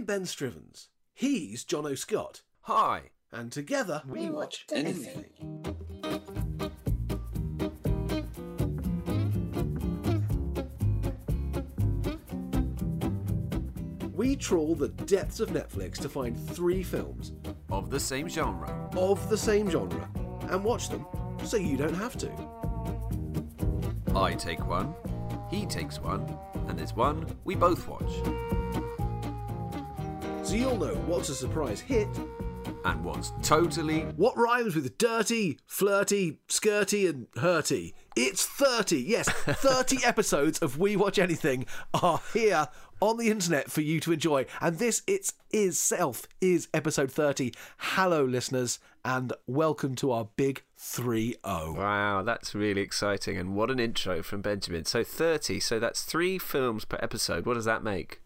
I'm Ben Strivens. He's John O'Scott. Hi. And together We watch anything. we trawl the depths of Netflix to find three films Of the same genre. of the same genre and watch them so you don't have to. I take one, he takes one, and there's one we both watch. So you'll know what's a surprise hit, And what's totally. what rhymes with dirty, flirty, skirty, and hurty. It's 30, yes, 30 episodes of We Watch Anything are here on the internet for you to enjoy. And this it's is self is episode 30. Hello listeners and welcome to our big 3-0. Wow, that's really exciting. And what an intro from Benjamin. So 30, so that's three films per episode. What does that make?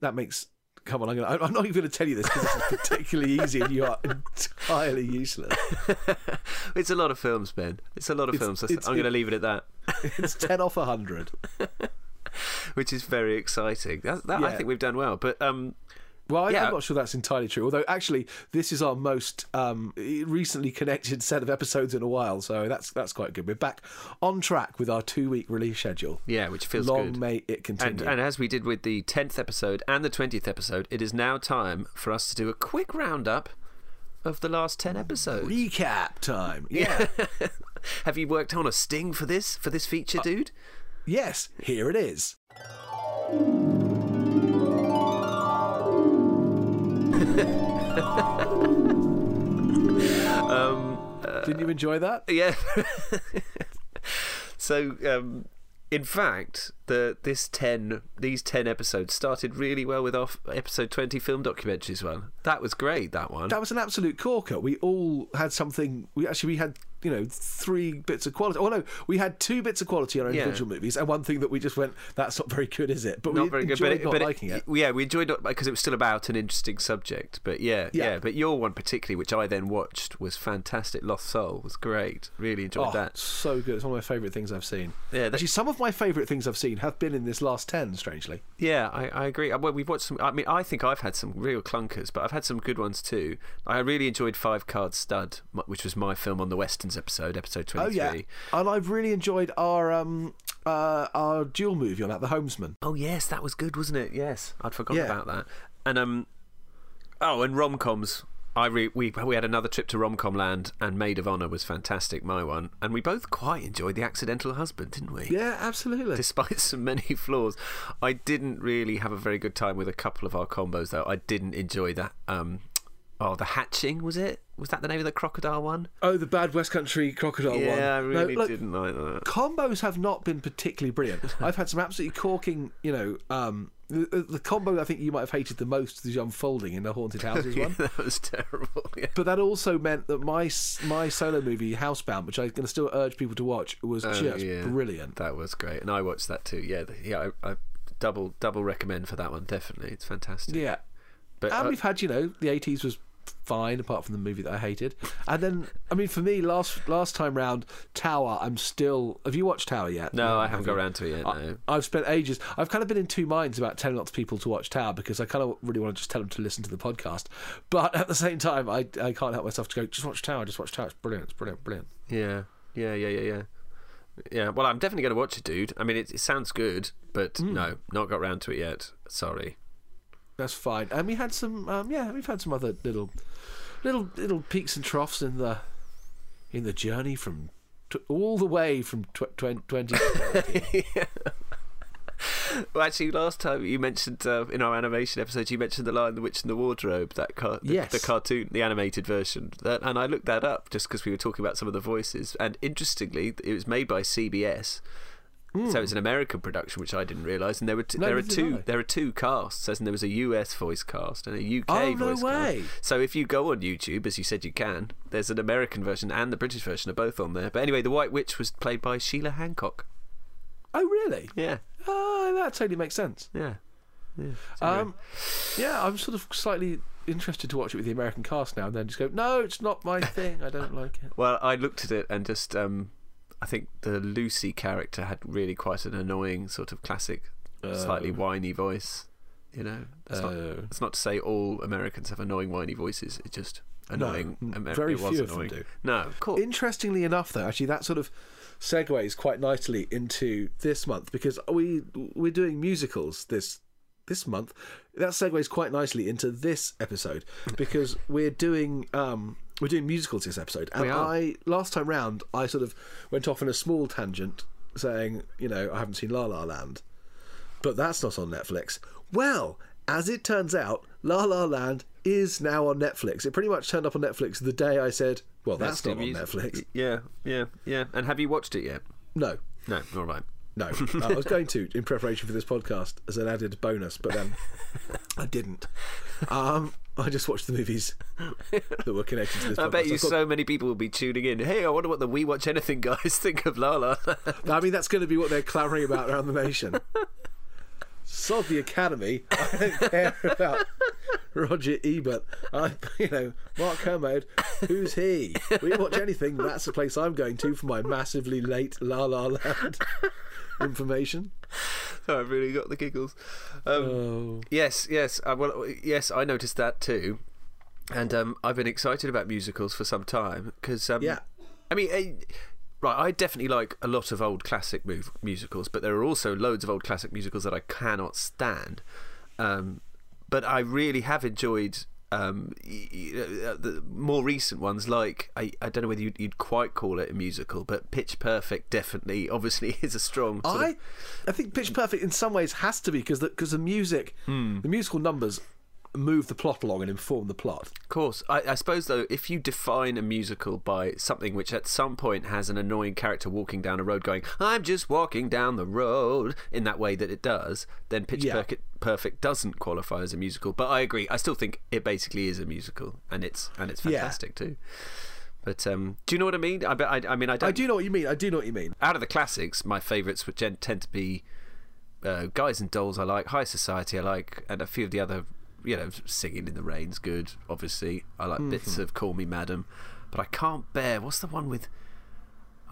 That makes Come on, I'm, gonna, I'm not even going to tell you this because this is particularly easy and you are entirely useless. It's a lot of films, Ben. It's a lot of It's- films. it's- I'm going to leave it at that, It's 10 off 100. which is very exciting. That, that I think we've done well. But um, Well, I, Yeah. I'm not sure that's entirely true. Although, actually, this is our most um, recently connected set of episodes in a while, so that's that's quite good. We're back on track with our two week release schedule. yeah, which feels Long good. may it continue. And, and as we did with the 10th episode and the 20th episode, it is now time for us to do a quick roundup of the last 10 episodes. Recap time. Yeah. Have you worked on a sting for this for this feature, Uh, dude? yes. Here it is. Didn't you enjoy that? Yeah. so, um, in fact, the this ten these ten episodes started really well with our episode twenty film documentaries one. That was great. That one. That was an absolute corker. We all had something. We actually we had you know three bits of quality. Oh no, we had two bits of quality on our Yeah. individual movies, and one thing that we just went, "That's not very good, is it?" But not we very good, enjoyed but, it, not but liking it. Yeah, we enjoyed it because it was still about an interesting subject. But yeah, yeah, Yeah. But your one particularly, which I then watched, was fantastic. Lost Soul was great. Really enjoyed Oh, that. so good! It's one of my favourite things I've seen. Yeah, that- actually, some of my favourite things I've seen have been in this last ten. Strangely, Yeah, I, I agree. Uh, Well, we've watched some. I mean, I think I've had some real clunkers, but I've had some good ones too. I really enjoyed Five Card Stud, which was my film on the Episode, episode oh twenty-three. yeah, and I've really enjoyed our um uh our dual movie on that, The Homesman. Oh yes, that was good, wasn't it? Yes, I'd forgotten Yeah. about that. And um, oh, and rom coms. I re- we we had another trip to rom-com land, and Maid of Honor was fantastic. My one, and we both quite enjoyed The Accidental Husband, didn't we? Yeah, absolutely. Despite so many flaws, I didn't really have a very good time with a couple of our combos. Though I didn't enjoy that. Um, oh, the hatching was it? Was that the name of the crocodile one? oh, the bad West Country crocodile one. yeah, I No, really look, didn't like that. combos have not been particularly brilliant. I've had some absolutely corking, you know, um, the, the- combo I think you might have hated the most is the unfolding in the haunted houses one. that was terrible. Yeah. But that also meant that my my solo movie Housebound, which I'm going to still urge people to watch, was Oh, just yeah. brilliant. That was great, and I watched that too. Yeah, the, yeah, I, I double double recommend for that one. Definitely, it's fantastic. Yeah, but and uh, we've had you know the 80s was fine apart from the movie that I hated, and then I mean for me last last time round Tower, I'm still. Have you watched Tower yet? no, I haven't have got around to it yet. I- No. I've spent ages. I've kind of been in two minds about telling lots of people to watch Tower because I kind of really want to just tell them to listen to the podcast. But at the same time, I, I can't help myself to go, just watch Tower, just watch Tower. It's brilliant. It's brilliant. Brilliant. Yeah, yeah, yeah, yeah, yeah. Yeah, well, I'm definitely going to watch it, dude. I mean, it, it sounds good, but Hmm. no, not got round to it yet. Sorry. That's fine. And we had some, um, yeah, we've had some other little, little, little peaks and troughs in the, in the journey from tw- all the way from tw- twen- 20. Well, actually, last time you mentioned uh, in our animation episode, you mentioned the line "The Witch in the Wardrobe," that car- the, Yes. the cartoon, the animated version, that, and I looked that up just because we were talking about some of the voices. And interestingly, it was made by CBS. So it's an American production, which I didn't realise. And there were t- Hmm. No, there are two I. there are two casts, as in there was a US voice cast and a UK Oh, no voice way. cast. So if you go on YouTube, as you said you can, there's an American version and the British version are both on there. But anyway, the White Witch was played by Sheila Hancock. oh, really? Yeah, Oh, that totally makes sense. yeah, yeah. Um, yeah, I'm sort of slightly interested to watch it with the American cast now, and then just go, no, it's not my thing. I don't like it. Well, I looked at it and just, um, I think the Lucy character had really quite an annoying sort of classic, slightly whiny voice. You know, that's, Oh. not, that's not to say all Americans have annoying, whiny voices. It's just annoying. mm, Amer- very it was few of them do. No, of course. Interestingly enough, though, actually, that sort of segues quite nicely into this month because we we're doing musicals this this month. That segues quite nicely into this episode because we're doing um, we're doing musicals this episode. And. I last time round I sort of went off on a small tangent saying, you know, I haven't seen La La Land, but that's not on Netflix. Well, as it turns out, La La Land is now on Netflix. It pretty much turned up on Netflix the day I said, well, that's, not on music. Netflix. Yeah, yeah, yeah. And have you watched it yet? No, No, all right. No. I was going to in preparation for this podcast as an added bonus, but then I didn't. Um, I just watched the movies that were connected to this. I podcast. bet you I've got- so many people will be tuning in. Hey, I wonder what the We Watch Anything guys think of Lala. I mean, that's going to be what they're clamouring about around the nation. Sod the Academy. I don't care about Roger Ebert. I, you know, Mark Kermode. Who's he? We watch anything. That's the place I'm going to for my massively late La La Land information. I've really got the giggles. Um, Oh, Yes, yes. Uh, well, yes, I noticed that too, and um, I've been excited about musicals for some time because, um, Yeah. I mean, eh, right, I definitely like a lot of old classic move, musicals, but there are also loads of old classic musicals that I cannot stand. Um, but I really have enjoyed. Um, y- uh, the more recent ones, like I, I don't know whether you'd, you'd quite call it a musical, but Pitch Perfect definitely, obviously, is a strong. I, of, I think Pitch Perfect in some ways has to be because the, cause the music, Hmm. the musical numbers move the plot along and inform the plot. Of course. I, I suppose, though, if you define a musical by something which at some point has an annoying character walking down a road going, I'm just walking down the road, in that way that it does, then Pitch Yeah. Perfect, Perfect doesn't qualify as a musical. But I agree. I still think it basically is a musical, and it's and it's Yeah. fantastic too. But um, do you know what I mean? I, I, I mean, I don't. I do know what you mean. I do know what you mean. Out of the classics, my favourites would tend to be uh, Guys and Dolls. I like High Society. I like, and a few of the other, you know, Singing in the Rain's good. Obviously, I like bits of Call Me Madam, but I can't bear. What's the one with?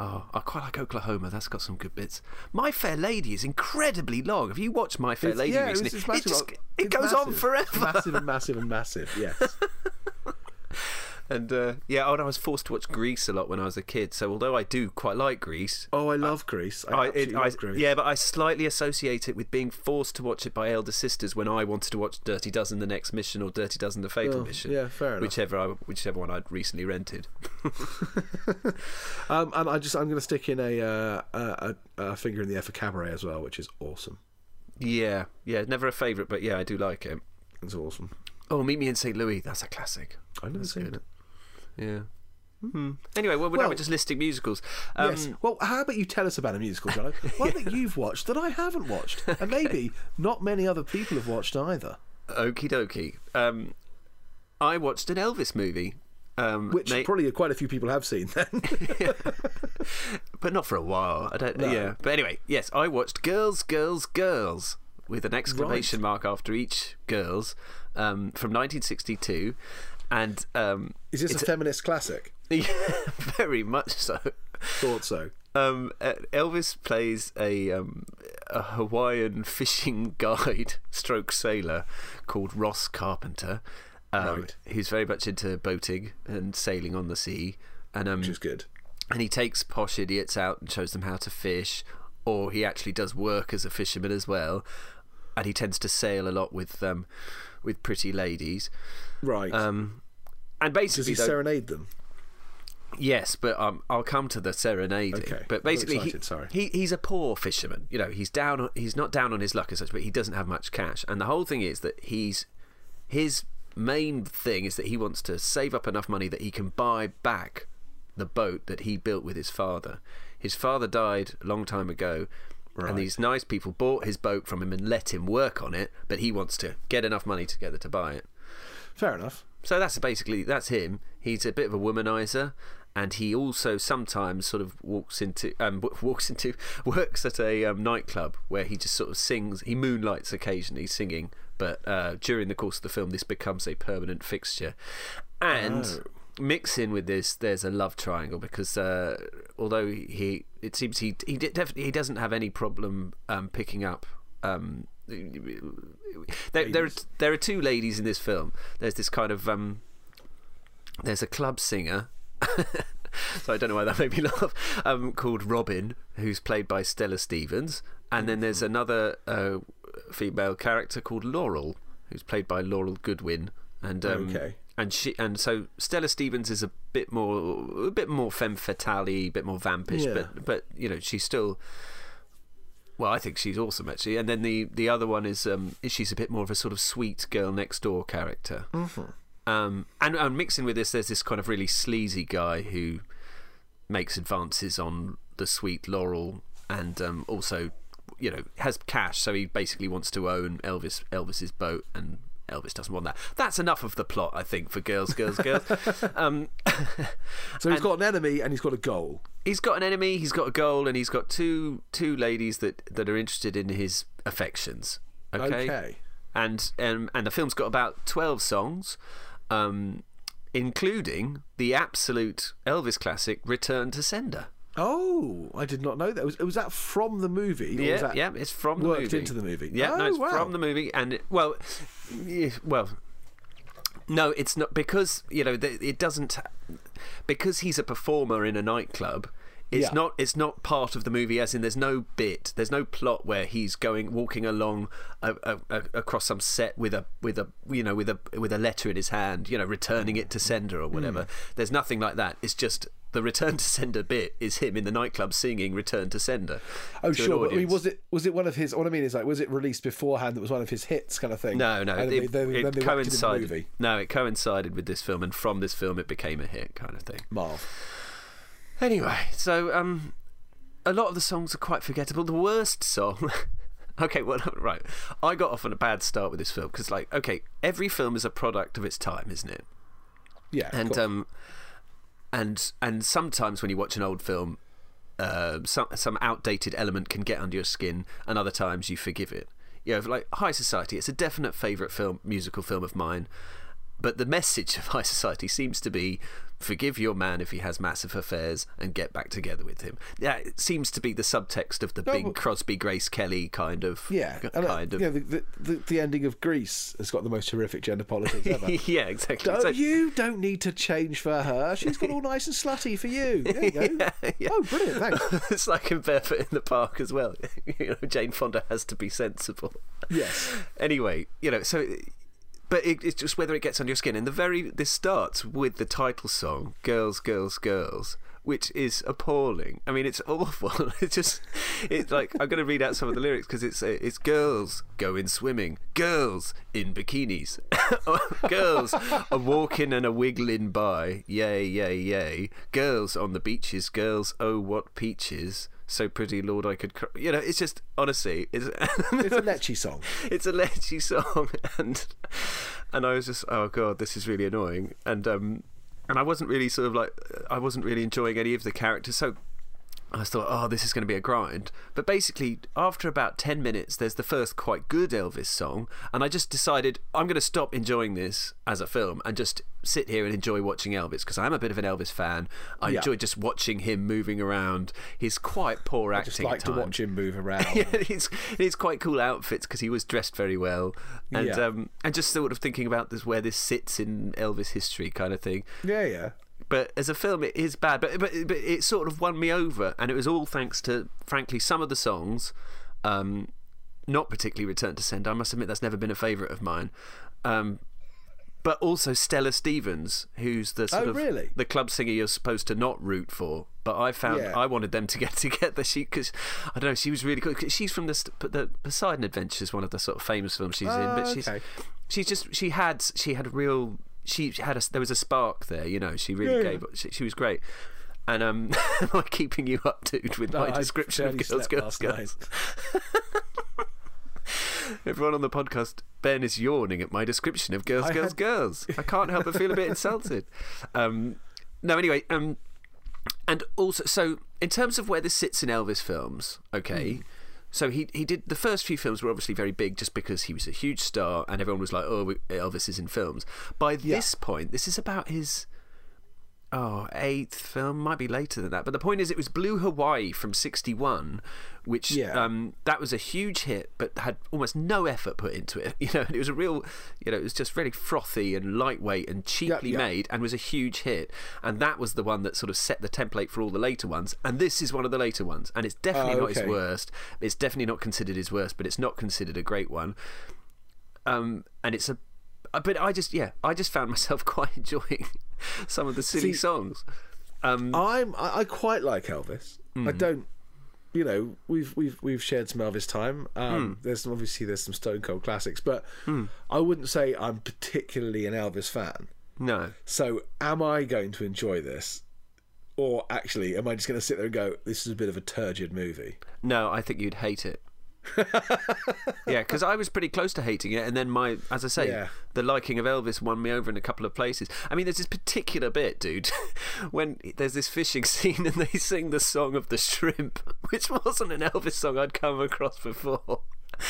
Oh, I quite like Oklahoma. That's got some good bits. My Fair Lady is incredibly long. Have you watched My Fair It's- Lady yeah, recently? it's it massive. just It's it goes on massive. forever. Massive and massive and massive. Yes. And uh, yeah, oh, and I was forced to watch Grease a lot when I was a kid. So although I do quite like Grease, Oh, I love. I, I, absolutely it, I, love Grease. yeah, but I slightly associate it with being forced to watch it by elder sisters when I wanted to watch Dirty Dozen: The Next Mission or Dirty Dozen: The Fatal Oh, Mission. yeah, fair enough. Whichever, I, whichever one I'd recently rented. Um, and I just I'm going to stick in a, uh, a, a finger in the air for Cabaret as well, which is awesome. Yeah, yeah, never a favourite, but yeah, I do like it. It's awesome. Oh, Meet Me in St. Louis. That's a classic. I've never seen good. it. Yeah. Hmm. Anyway, well, now Well- we're just listing musicals. Um, yes. Well, how about you tell us about a musical, Jono? One that you've watched that I haven't watched, and maybe not many other people have watched either. Okie dokie. Um, I watched an Elvis movie. Um, Which mate- probably quite a few people have seen. Then but not for a while. I don't. No. Yeah, but anyway, yes, I watched Girls, Girls, Girls with an exclamation mark after each girls um, from 1962, and um, is this a feminist classic? yeah, very much so. Thought so. Um, uh, Elvis plays a um, a Hawaiian fishing guide, stroke sailor, called Ross Carpenter. Um, Right. Who's very much into boating and sailing on the sea, and um, Which is good. and he takes posh idiots out and shows them how to fish, or he actually does work as a fisherman as well, and he tends to sail a lot with um, with pretty ladies. Right. Um, and Does basically, he though- serenade them? yes, but um, I'll come to the serenading. Okay, But basically, he, sorry. he he's a poor fisherman. You know, he's down. on- He's not down on his luck as such, but he doesn't have much cash. And the whole thing is that he's his main thing is that he wants to save up enough money that he can buy back the boat that he built with his father. His father died a long time ago, Right. and these nice people bought his boat from him and let him work on it, but he wants to get enough money together to buy it. Fair enough. So that's basically that's him. He's a bit of a womanizer, and he also sometimes sort of walks into um walks into works at a um, nightclub where he just sort of sings. He moonlights occasionally singing, but uh, during the course of the film, this becomes a permanent fixture. And Oh. Mix in with this, there's a love triangle because uh, although he, it seems he he definitely he doesn't have any problem um, picking up um, there, there are there are two ladies in this film. There's this kind of um, there's a club singer. so I don't know why that made me laugh. Um, called Robin, who's played by Stella Stevens, and then there's another uh, female character called Laurel, who's played by Laurel Goodwin, and um, Okay. And she and so Stella Stevens is a bit more a bit more femme fatale, a bit more vampish, Yeah. but but you know she's still. Well, I think she's awesome actually, and then the the other one is um is she's a bit more of a sort of sweet girl next door character. Um, and, and mixing with this, there's this kind of really sleazy guy who makes advances on the sweet Laurel, and um, also, you know, has cash. So he basically wants to own Elvis Elvis's boat, and Elvis doesn't want that. That's enough of the plot, I think, for girls, girls, girls. um, So he's got an enemy and he's got a goal. he's got an enemy, he's got a goal, and he's got two two ladies that that are interested in his affections. Okay. Okay. and um, and the film's got about 12 songs um, including the absolute Elvis classic Return to Sender Oh, I did not know that. Was, was that from the movie? yeah yeah it's from the worked movie into the movie? yeah no Oh, it's wow. from the movie and it, well well no it's not because you know it doesn't because he's a performer in a nightclub it's Yeah. not it's not part of the movie as in there's no bit there's no plot where he's going walking along a, a, a, across some set with a with a you know with a with a letter in his hand you know returning it to sender or whatever Hmm. there's nothing like that it's just the return to sender bit is him in the nightclub singing return to sender Oh, to sure. But I mean, was it was it one of his? What I mean is like, was it released beforehand? That was one of his hits, kind of thing. No, no. And it, they, then, it then they it coincided. movie. No, it coincided with this film, and from this film, it became a hit, kind of thing. Marv. Anyway, so um, a lot of the songs are quite forgettable. The worst song. okay, well, right. I got off on a bad start with this film because, like, okay, every film is a product of its time, isn't it? Yeah. and um, and and sometimes when you watch an old film, uh, some some outdated element can get under your skin, and other times you forgive it. You know, like High Society, it's a definite favourite film, musical film of mine. But the message of High Society seems to be forgive your man if he has massive affairs and get back together with him. Yeah, it seems to be the subtext of the No, Bing Crosby, Grace Kelly kind of yeah, kind uh, of. yeah, the, the, the, the ending of Grease has got the most horrific gender politics ever. yeah, exactly. Oh, So- you don't need to change for her. She's got all nice and slutty for you. There you go. yeah. Oh, brilliant! Thanks. it's like in Barefoot in the Park as well. you know, Jane Fonda has to be sensible. Yes. Anyway, you know, so but it, it's just whether it gets on your skin. And the very this starts with the title song, "Girls, Girls, Girls." Which is appalling. I mean, it's awful. It's just, it's like I'm going to read out some of the lyrics because it's it's girls going swimming, girls in bikinis, girls are walking and a wiggling by, yay, yay, yay. Girls on the beaches, girls, oh what peaches, so pretty, Lord, I could. Cry. You know, it's just honestly, it's It's a lechy song. it's a lechy song and and I was just oh god this is really annoying and um and I wasn't really sort of like I wasn't really enjoying any of the characters so I thought oh this is going to be a grind but basically after about 10 minutes there's the first quite good Elvis song and I just decided I'm going to stop enjoying this as a film and just sit here and enjoy watching Elvis because I'm a bit of an Elvis fan I Yeah. enjoy just watching him moving around he's quite poor acting I Just like to watch him move around. Yeah, it's it's quite cool outfits because he was dressed very well, and Yeah. um, and just sort of thinking about this where this sits in Elvis history kind of thing. yeah, yeah. But as a film, it is bad. But but but it sort of won me over, and it was all thanks to, frankly, some of the songs. Um, not particularly Return to Send. I must admit that's never been a favourite of mine. Um, but also Stella Stevens, who's the sort Oh, of really? the club singer you're supposed to not root for. But I found Yeah. I wanted them to get together. She because I don't know, she was really good. 'cause She's from the the Poseidon Adventures, one of the sort of famous films she's in. But Oh, she's okay. she's just she had she had real she had a there was a spark there. You know, she really Yeah, gave. She, she was great. And um, am I keeping you up, dude, with No, my I description of girls, girls, girls? Everyone on the podcast, Ben is yawning at my description of girls, I girls, had- girls. I can't help but feel a bit insulted. Um, no, anyway, um, and also, so in terms of where this sits in Elvis films, okay. Hmm. So he he did the first few films were obviously very big just because he was a huge star and everyone was like, oh, Elvis is in films. By Yeah. this point, this is about his oh eighth film? Might be later than that. But the point is it was blue hawaii from 61 which Yeah. um, that was a huge hit but had almost no effort put into it you know it was a real you know it was just really frothy and lightweight and cheaply yeah. made and was a huge hit. And that was the one that sort of set the template for all the later ones. And this is one of the later ones. And it's definitely Oh, not his worst. It's definitely not considered his worst but it's not considered a great one. Um, and it's a uh, but I just yeah I just found myself quite enjoying some of the silly See- songs um, I'm I, I quite like Elvis. Hmm. I don't. You know, we've we've we've shared some Elvis time. Um, Hmm. There's some, obviously there's some Stone Cold classics, but I wouldn't say I'm particularly an Elvis fan. no So, am I going to enjoy this, or actually, am I just going to sit there and go, "This is a bit of a turgid movie"? no I think you'd hate it yeah because I was pretty close to hating it and then my as I say Yeah. the liking of Elvis won me over in a couple of places I mean there's this particular bit dude when there's this fishing scene and they sing the song of the shrimp which wasn't an Elvis song I'd come across before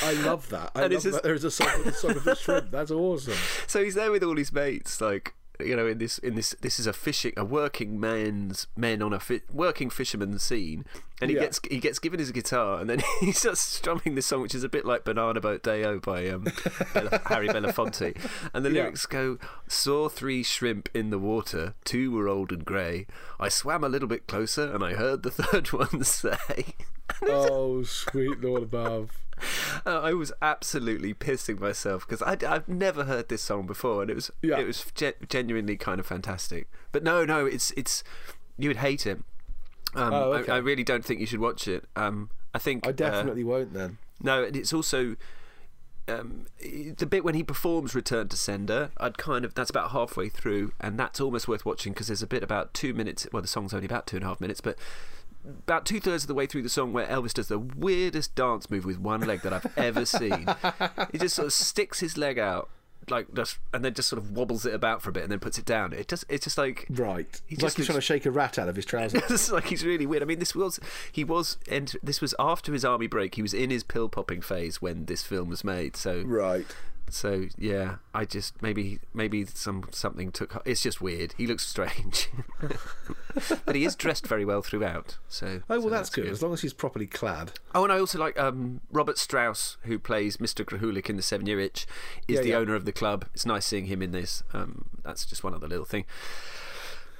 I love that. I And love just- that. There's a song, the song of the shrimp. That's awesome. so he's there with all his mates, like you know, in this in this this is a fishing a working man's men on a fi- working fisherman scene, and he Yeah. gets he gets given his guitar, and then he starts strumming this song, which is a bit like Banana Boat Day-O by um, Bella, Harry Belafonte, and the Yeah. lyrics go: "Saw three shrimp in the water, two were old and grey. I swam a little bit closer, and I heard the third one say." Oh, sweet Lord above. Uh, I was absolutely pissing myself because I've never heard this song before, and it was Yeah. it was ge- genuinely kind of fantastic. But no, no, it's it's you would hate it. Um, Oh, okay. I, I really don't think you should watch it. Um, I think I uh, definitely won't then. no, and it's also um, the bit when he performs "Return to Sender." I'd kind of that's about halfway through, and that's almost worth watching because there's a bit about two minutes. Well, the song's only about two and a half minutes, but about two thirds of the way through the song where Elvis does the weirdest dance move with one leg that I've ever seen. he just sort of sticks his leg out. Like just, and then just sort of wobbles it about for a bit, and then puts it down. It just, it's just like Right. He It's like just he's trying to shake a rat out of his trousers. it's like he's really weird. I mean, this was he was and this was after his army break. He was in his pill popping phase when this film was made. So right. So yeah, I just maybe maybe some something took. It's just weird. He looks strange, but he is dressed very well throughout. So Oh well, so that's, good. As long as he's properly clad. Oh, and I also like um, Robert Strauss, who plays Mr. Kruhulik in The Seven Year Itch, is Yeah, the yeah. owner of the club. It's nice seeing him in this. Um, that's just one other little thing.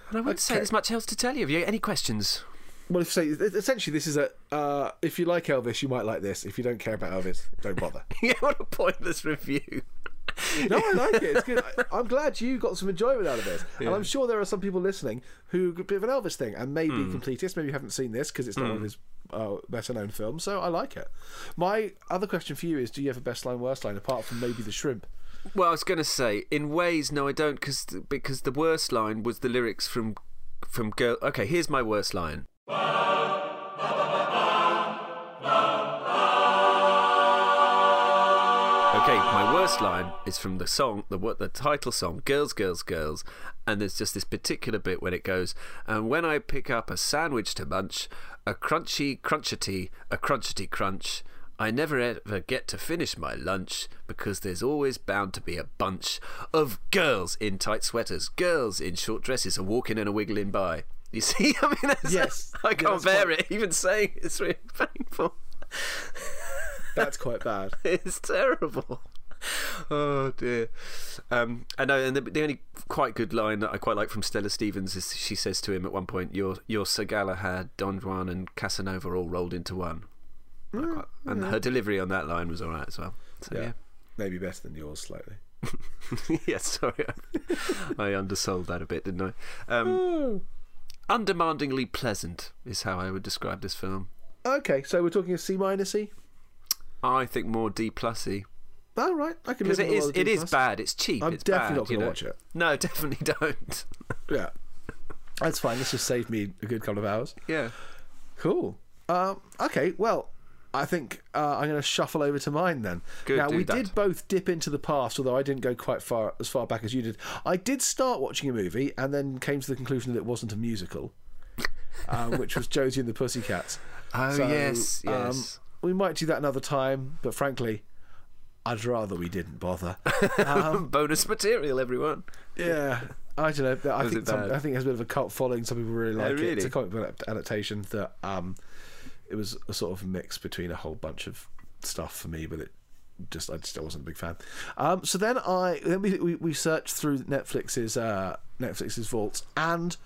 And I won't say there's much else to tell you. Have you any questions? Well, if say essentially this is a uh, if you like Elvis, you might like this. If you don't care about Elvis, don't bother. yeah, what a pointless review. no, I like it. It's good. I, I'm glad you got some enjoyment out of this, and I'm sure there are some people listening who a bit of an Elvis thing, and maybe completist, maybe you haven't seen this because it's not one of his uh, better known films. So I like it. My other question for you is: Do you have a best line, worst line, apart from maybe the shrimp? Well, I was going to say, in ways, no, I don't, cause, because the worst line was the lyrics from from girl. Okay, here's my worst line. Okay, my worst line is from the song, the what the title song, "Girls, Girls, Girls," and there's just this particular bit when it goes, "And when I pick up a sandwich to munch, a crunchy crunchety, a crunchety crunch." I never ever get to finish my lunch because there's always bound to be a bunch of girls in tight sweaters, girls in short dresses, a walking and a wiggling by. You see, I mean, that's, Yes. I can't that's bear quite- it. Even saying it's really painful. That's quite bad. It's terrible. Oh dear. Um, I know, and the, the only quite good line that I quite like from Stella Stevens is she says to him at one point, "Your your Sir Galahad, Don Juan, and Casanova all rolled into one." I quite- and her delivery on that line was all right as well. So Yeah. yeah. Maybe better than yours slightly. Yeah, sorry, I undersold that a bit, didn't I? Um, undemandingly pleasant is how I would describe this film. Okay, so we're talking a C minus E. I think more D plusy All right, I can because it is it is plus. bad. It's cheap. I'm it's definitely bad, not gonna watch it. No, definitely don't. Yeah, that's fine. This just saved me a good couple of hours. yeah. Cool. Um, okay, well, I think uh, I'm going to shuffle over to mine then. Good, now we that. did both dip into the past, although I didn't go quite far as far back as you did. I did start watching a movie and then came to the conclusion that it wasn't a musical, um, which was Josie and the Pussycats. Oh So, yes, um, yes. we might do that another time, but frankly, I'd rather we didn't bother. Bonus material, everyone. Yeah. I don't know. I Was think it some. I think it has a bit of a cult following. Some people really like it. It's a comic book adaptation that um, it was a sort of mix between a whole bunch of stuff for me, but it just I just wasn't a big fan. Um, so then I then we, we we searched through Netflix's uh, Netflix's vaults, and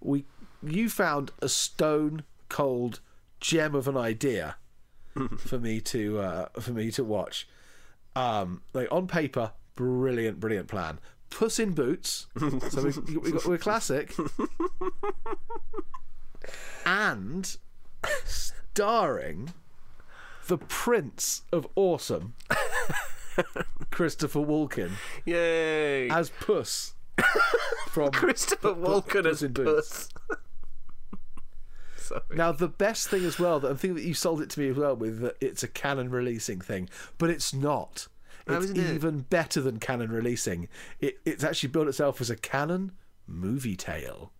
we you found a stone cold gem of an idea for me to uh, for me to watch. Um, like on paper, brilliant, brilliant plan. Puss in Boots. so we, we got, we're classic. and starring the Prince of Awesome, Christopher Walken, Yay! as Puss from Christopher Walken Puss as. Puss. Now the best thing as well, the thing that you sold it to me as well with that it's a Cannon releasing thing, but it's not. It's isn't it? even better than Cannon releasing. It, it's actually built itself as a Cannon movie tale.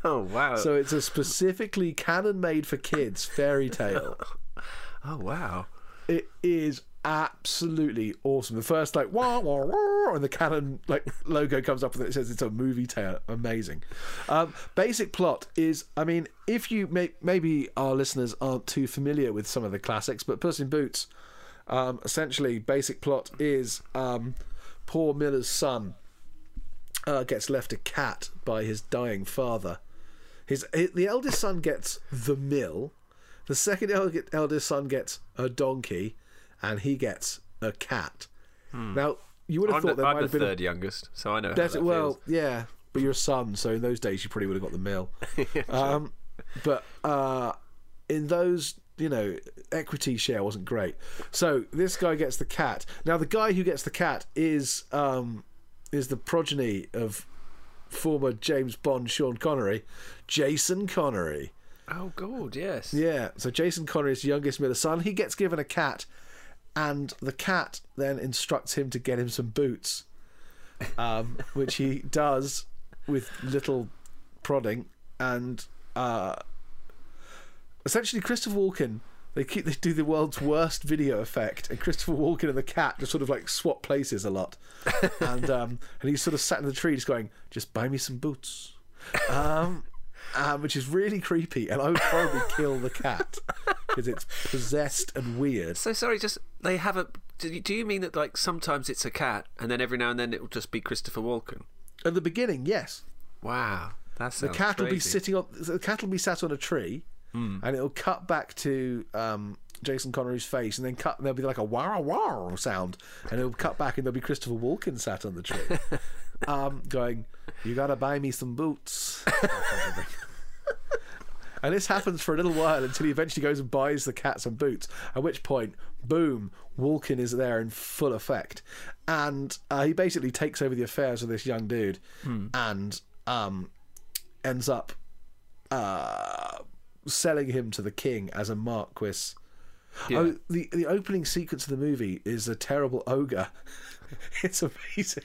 Oh wow! So it's a specifically Cannon made for kids fairy tale. oh wow! It is absolutely awesome. The first like wah wah wah, and the Cannon like logo comes up and it says it's a movie tale. Amazing. Um, basic plot is, I mean, if you may, maybe our listeners aren't too familiar with some of the classics, but Puss in Boots, um, essentially, basic plot is um, poor Miller's son uh, gets left a cat by his dying father. His, the eldest son gets the mill. The second eldest son gets a donkey, and he gets a cat. Now you would have Hmm. I'm thought the, there I'm might the have been a third youngest, so I know that's well, feels. yeah, but you're a son, so in those days you probably would have got the mill. um, but uh, in those, you know, equity share wasn't great. So this guy gets the cat. Now the guy who gets the cat is um, is the progeny of former James Bond Sean Connery, Jason Connery. Oh god, yes. Yeah, so Jason Connery's youngest middle son, he gets given a cat, and the cat then instructs him to get him some boots, um, which he does with little prodding, and uh, essentially Christopher Walken. They keep they do the world's worst video effect, and Christopher Walken and the cat just sort of like swap places a lot, and um, and he's sort of sat in the tree, just going, "Just buy me some boots." Um, um, which is really creepy, and I would probably kill the cat because it's possessed and weird. So sorry, just they have a. Do you, do you mean that like sometimes it's a cat, and then every now and then it will just be Christopher Walken? At the beginning, yes, Wow, that the cat will be sitting on the cat will be sat on a tree, and it'll cut back to um, Jason Connery's face, and then cut. And there'll be like a wow wow sound, and it'll cut back, and there'll be Christopher Walken sat on the tree, um, going, "You gotta buy me some boots." And this happens for a little while until he eventually goes and buys the cat some boots. At which point, boom, Walken is there in full effect, and uh, he basically takes over the affairs of this young dude, and um, ends up uh, selling him to the king as a marquis. Yeah. Oh, the the opening sequence of the movie is a terrible ogre. it's amazing.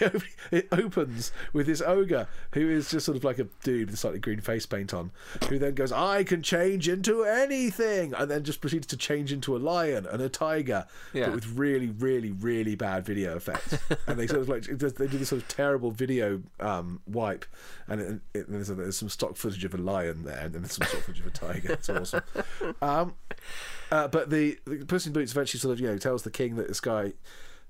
It opens with this ogre who is just sort of like a dude with slightly green face paint on, who then goes, "I can change into anything," and then just proceeds to change into a lion and a tiger, Yeah. but with really, really, really bad video effects. and they sort of like they do this sort of terrible video um, wipe, and it, it, there's, there's some stock footage of a lion there, and then there's some stock footage of a tiger. It's awesome. Um, uh, but the, the Puss in Boots eventually sort of you know tells the king that this guy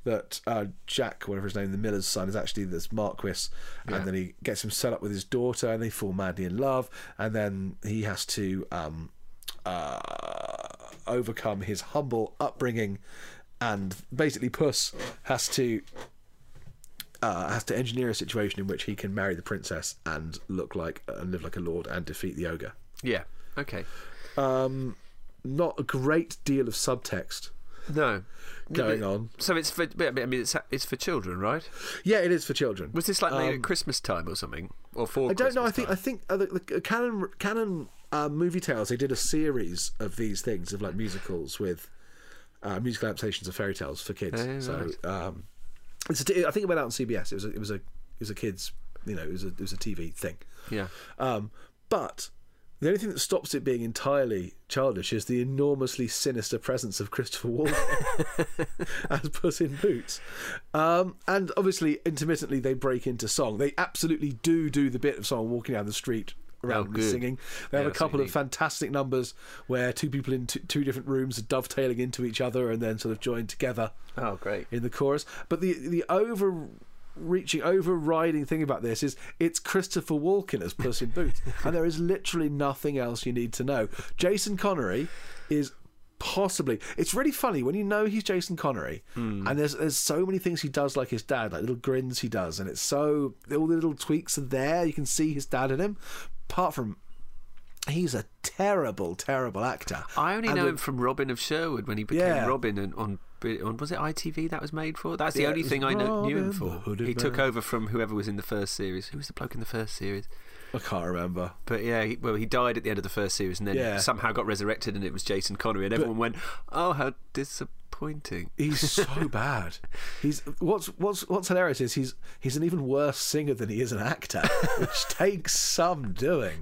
that uh, Jack, whatever his name, the miller's son, is actually this Marquis, Yeah. and then he gets him set up with his daughter, and they fall madly in love, and then he has to um, uh, overcome his humble upbringing, and basically Puss has to. Uh, has to engineer a situation in which he can marry the princess and look like and live like a lord and defeat the ogre. Yeah. Okay. Um, not a great deal of subtext No. going No, on. So it's for. I mean, it's it's for children, right? Yeah, it is for children. Was this like made Um, at Christmas time or something, or for? I don't know. I Christmas think I think uh, the, the Cannon Cannon uh, movie tales. They did a series of these things of like musicals with uh, musical adaptations of fairy tales for kids. Oh, so right. um, it's a I think it went out on CBS. It was a, it was a it was a kids you know it was a it was a TV thing. Yeah. Um, but The only thing that stops it being entirely childish is the enormously sinister presence of Christopher Walken as Puss in Boots. Um, and obviously, intermittently, they break into song. They absolutely do do the bit of someone walking down the street around Oh, singing. They have Yeah, a couple of fantastic numbers where two people in t- two different rooms are dovetailing into each other and then sort of joined together Oh, great. in the chorus. But the the overreaching, overriding thing about this is it's Christopher Walken as Puss in Boots, and there is literally nothing else you need to know. Jason Connery is possibly it's really funny when you know he's Jason Connery hmm. and there's there's so many things he does like his dad like little grins he does. And it's so all the little tweaks are there. You can see his dad in him. Apart from he's a terrible terrible actor I only And know him from Robin of Sherwood when he became Yeah. Robin and on on was it ITV that was made for? That's the Yeah, only thing I know, knew him for. He took over from whoever was in the first series. Who was the bloke in the first series? I can't remember But yeah, he, well, he died at the end of the first series and then Yeah. somehow got resurrected, and it was Jason Connery, and everyone went, "Oh, how disappointing!" He's so bad. He's what's what's what's hilarious is he's he's an even worse singer than he is an actor, which takes some doing.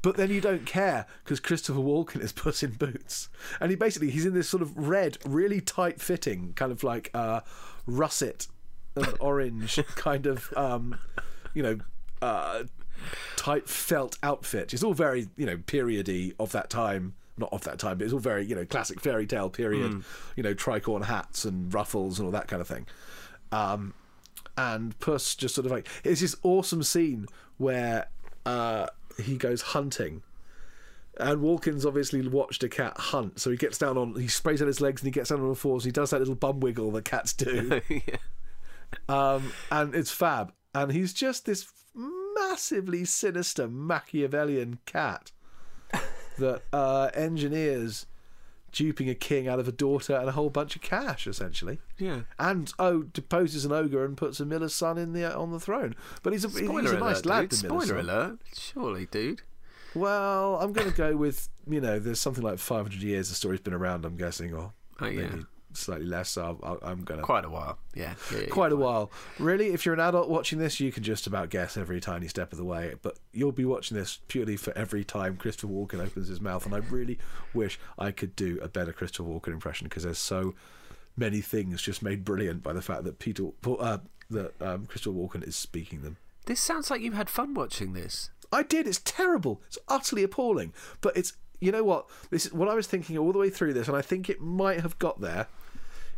But then you don't care because Christopher Walken is Puss in Boots, and he basically he's in this sort of red, really tight fitting kind of like uh, russet and orange kind of um, you know uh, tight felt outfit. It's all very you know periody of that time. Not of that time, but it's all very you know classic fairy tale period. You know tricorn hats and ruffles and all that kind of thing. Um, and Puss just sort of like it's this awesome scene where uh, he goes hunting. And Walken's obviously watched a cat hunt, so he gets down on, he sprays out his legs and he gets down on all fours. And he does that little bum wiggle that cats do yeah. um, and it's fab. And he's just this massively sinister Machiavellian cat that uh, engineers duping a king out of a daughter and a whole bunch of cash, essentially. Yeah. And oh, deposes an ogre and puts a miller's son in the on the throne. But he's a Spoiler he's a alert, nice lad. dude. Spoiler son. alert. Surely, dude. Well, I'm going to go with you know, there's something like 500 years the story's been around. I'm guessing, or Oh, yeah. maybe slightly less. So I'll, I'm to Quite a while. Yeah. yeah, yeah, quite a yeah. while. Really, if you're an adult watching this, you can just about guess every tiny step of the way. But you'll be watching this purely for every time Christopher Walken opens his mouth. And I really wish I could do a better Christopher Walken impression because there's so many things just made brilliant by the fact that Peter, uh, that um, Christopher Walken is speaking them. This sounds like you had fun watching this. I did. It's terrible. It's utterly appalling. But it's you know what this is what I was thinking all the way through this, and I think it might have got there.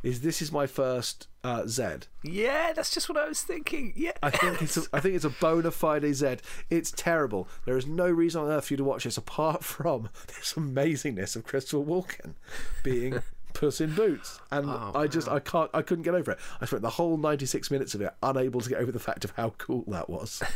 Is this is my first uh, Z? Yeah, that's just what I was thinking. Yeah. I think it's a, I think it's a bona fide Z. It's terrible. There is no reason on earth for you to watch this apart from this amazingness of Christopher Walken being Puss in Boots, and Oh, I just I can't I couldn't get over it. I spent the whole ninety six minutes of it unable to get over the fact of how cool that was.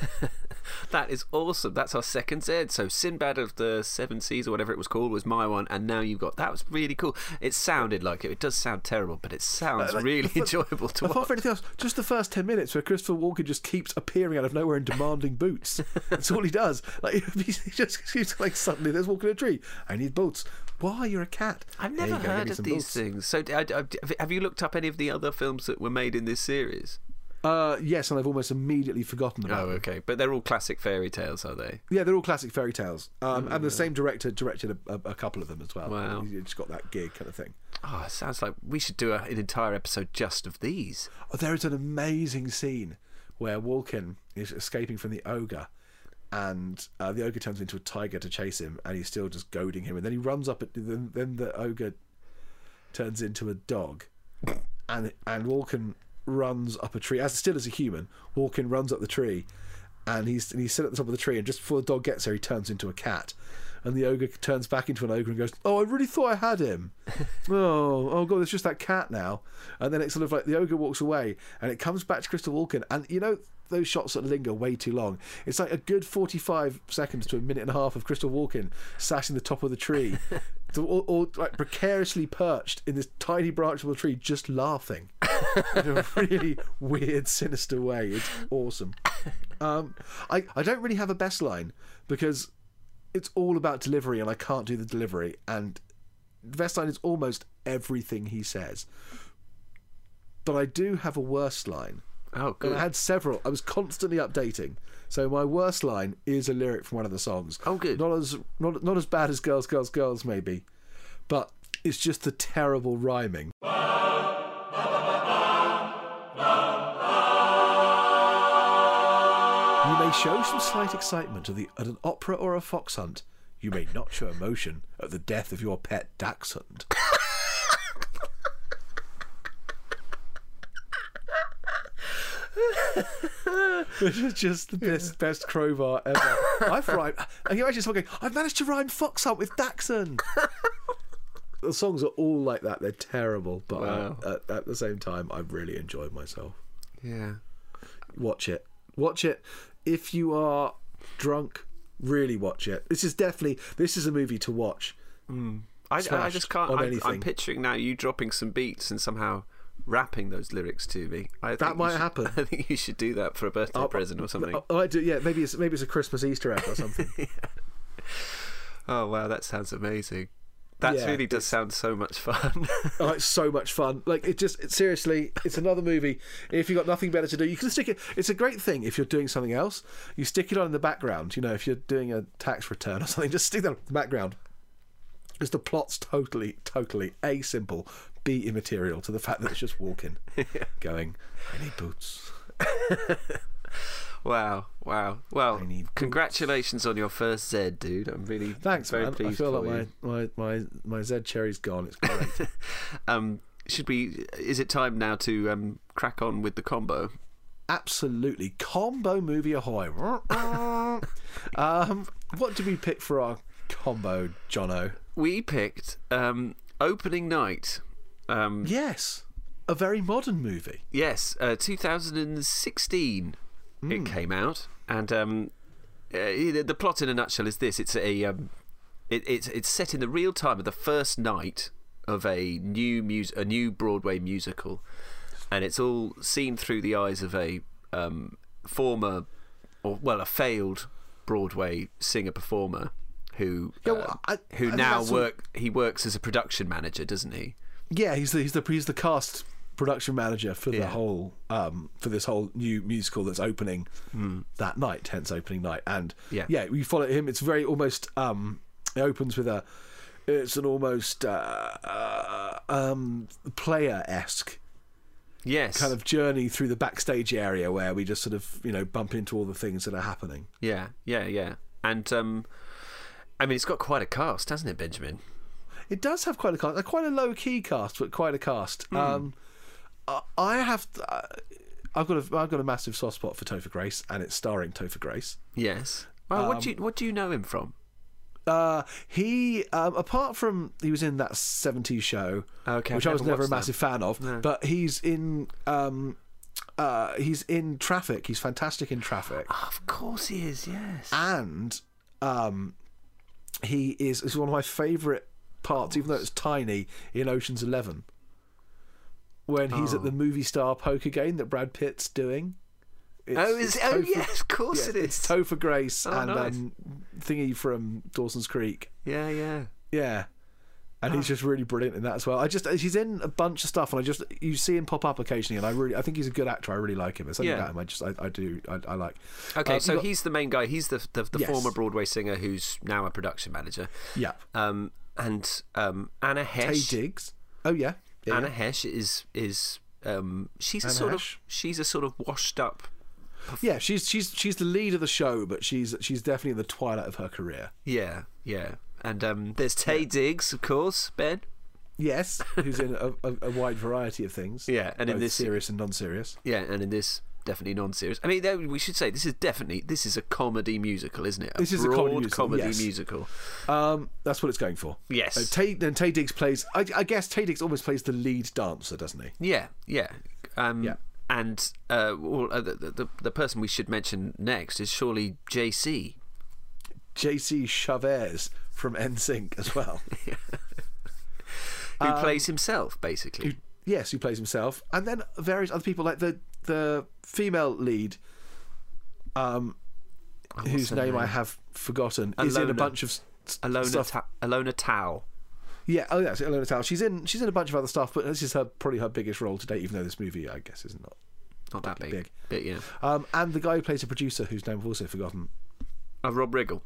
That is awesome. That's our second Z. So Sinbad of the Seven Seas or whatever it was called was my one, and now you've got that was really cool. It sounded like it. It does sound terrible, but it sounds like, really but- enjoyable to Apart watch. from anything else, just the first ten minutes where Christopher Walken just keeps appearing out of nowhere and demanding boots. That's all he does. Like he just keeps like suddenly there's walking a tree. I need boots. Why? You're a cat. I've never go, heard of these boots. things. So, d- I- I- have you looked up any of the other films that were made in this series? Uh, yes, and I've almost immediately forgotten about Oh, okay. But they're all classic fairy tales, are they? Yeah, they're all classic fairy tales, um, and the same director directed a, a, a couple of them as well. Wow. he just got that gig kind of thing. Oh, it sounds like we should do a, an entire episode just of these. Oh, there is an amazing scene where Walken is escaping from the ogre, and uh, the ogre turns into a tiger to chase him, and he's still just goading him. And then he runs up at then, then the ogre turns into a dog, and and Walken runs up a tree as still as a human. Walken runs up the tree, and he's and he's sitting at the top of the tree, and just before the dog gets there, he turns into a cat. And the ogre turns back into an ogre and goes, "Oh, I really thought I had him. oh, oh god, it's just that cat now." And then it's sort of like the ogre walks away, and it comes back to Christopher Walken, and you know those shots that linger way too long. It's like a good forty-five seconds to a minute and a half of Christopher Walken sat in the top of the tree, or, or like precariously perched in this tiny branch of the tree, just laughing in a really weird, sinister way. It's awesome. Um, I I don't really have a best line because it's all about delivery, and I can't do the delivery. And Vestine is almost everything he says. But I do have a worst line, Oh, And good. I had several. I was constantly updating. So my worst line is a lyric from one of the songs. Oh, good. Not as not not as bad as Girls, Girls, Girls, maybe, but it's just the terrible rhyming. Show some slight excitement at, the, at an opera or a fox hunt. You may not show emotion at the death of your pet dachshund. Which is just the best, best crowbar ever. I've rhymed. And you're actually talking, I've managed to rhyme fox hunt with dachshund. the songs are all like that. They're terrible. But uh, Wow. at, at the same time, I've really enjoyed myself. Yeah. Watch it. Watch it. If you are drunk, really watch it. This is definitely, this is a movie to watch. Mm. I, I, just can't. I, am. I'm picturing now you dropping some beats and somehow rapping those lyrics to me. I you might should- happen. I think you should do that for a birthday present or something. Oh, I do. Yeah, maybe it's maybe it's a Christmas Easter egg or something. Oh wow, that sounds amazing. That Yeah, really does sound so much fun. oh, it's so much fun. Like it just it, seriously, it's another movie. If you've got nothing better to do, you can stick it. It's a great thing if you're doing something else. You stick it on in the background. You know, if you're doing a tax return or something, just stick that in the background. Because the plot's totally, totally a simple, b immaterial to the fact that it's just walking, going. I need boots. Wow, wow. Well, congratulations on your first Z, dude. I'm really Thanks, very man. I feel like you. my, my, my, my Z cherry's gone. It's great. Um, should we? Is it time now to um, crack on with the combo? Absolutely. Combo movie ahoy. um, what did we pick for our combo, Jono? We picked um, opening night. Um, Yes. A very modern movie. Yes, uh, 2016 it came out, and um, uh, the plot in a nutshell is this: it's a um, it, it's it's set in the real time of the first night of a new mus- a new Broadway musical, and it's all seen through the eyes of a um, former, or well, a failed Broadway singer performer who Yeah, uh, well, I- I who think now work he works as a production manager, doesn't he? Yeah, he's the he's the he's the cast production manager for the Yeah. whole um for this whole new musical that's opening that night, hence opening night. And Yeah. yeah, we follow him. It's very almost um it opens with a it's an almost uh, uh um player esque Yes, kind of journey through the backstage area where we just sort of you know bump into all the things that are happening. Yeah, yeah, yeah. And um, I mean, it's got quite a cast, hasn't it, Benjamin? It does have quite a cast, quite a low key cast, but quite a cast. Um, I- I have, uh, I've got a, I've got a massive soft spot for Topher Grace, and it's starring Topher Grace. Yes. Well, what do you what do you know him from? Uh, he, um, apart from he was in that '70s show, Okay, which I've was never a massive fan of, but he's in, um, uh, he's in Traffic. He's fantastic in Traffic. Of course he is. Yes. and um, he is is one of my favourite parts, even though it's tiny, in Ocean's Eleven. When he's at the movie star poker game that Brad Pitt's doing. It's, oh, is oh Topher- yes, of course yeah, it is. It's Topher Grace Oh, and nice. um, thingy from Dawson's Creek. yeah, yeah. Yeah. And Ah. he's just really brilliant in that as well. I just he's in a bunch of stuff, and I just you see him pop up occasionally, and I really I think he's a good actor. I really like him. There's something Yeah. about him I just I, I do I, I like. Okay, Uh, so got- he's the main guy. He's the the, the Yes. former Broadway singer who's now a production manager. yeah Um, and um, Anna Heche. Taye Diggs. Oh yeah, yeah, Anna. Heche is is um, she's a sort Heche. of she's a sort of washed up. Yeah, she's she's she's the lead of the show, but she's she's definitely in the twilight of her career. Yeah, yeah. And um, there's Taye Diggs, of course, Ben. Yes, who's in a, a, a wide variety of things. Yeah, and in this- serious and non-serious. Yeah, and in this, definitely non-serious. I mean, we should say this is definitely this is a comedy musical, isn't it? This is a comedy broad musical, comedy yes. musical. Um, that's what it's going for. Yes. Uh, Taye, and Taye Diggs plays. I, I guess Taye Diggs almost plays the lead dancer, doesn't he? Yeah, yeah, um, Yeah. And uh, well, uh, the, the the person we should mention next is surely JC. J.C. Chasez from NSYNC as well. Who plays himself basically? who, yes, who plays himself, and then various other people like the the female lead, um, whose her name, I have forgotten, is in a bunch of s- s- Alona stuff. Ta- Alona Tal. Yeah, oh yes, Alona Tal. She's in she's in a bunch of other stuff, but this is her probably her biggest role to date. Even though this movie, I guess, is not not that big. big. But yeah. Um, and the guy who plays a producer, whose name I've also forgotten. Uh, Rob Riggle.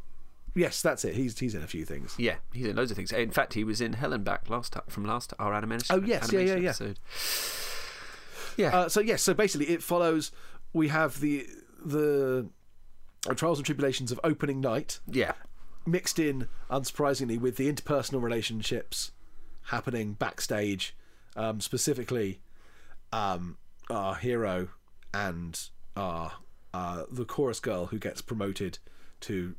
Yes, that's it. He's he's in a few things. Yeah, he's in loads of things. In fact, he was in Hell and Back last time from last our animation. Oh, yes, yeah, yeah, yeah. Episode. Yeah, Uh, so yes, so basically it follows. We have the the trials and tribulations of opening night, yeah, mixed in, unsurprisingly, with the interpersonal relationships happening backstage, um, specifically um, our hero and our uh, the chorus girl who gets promoted to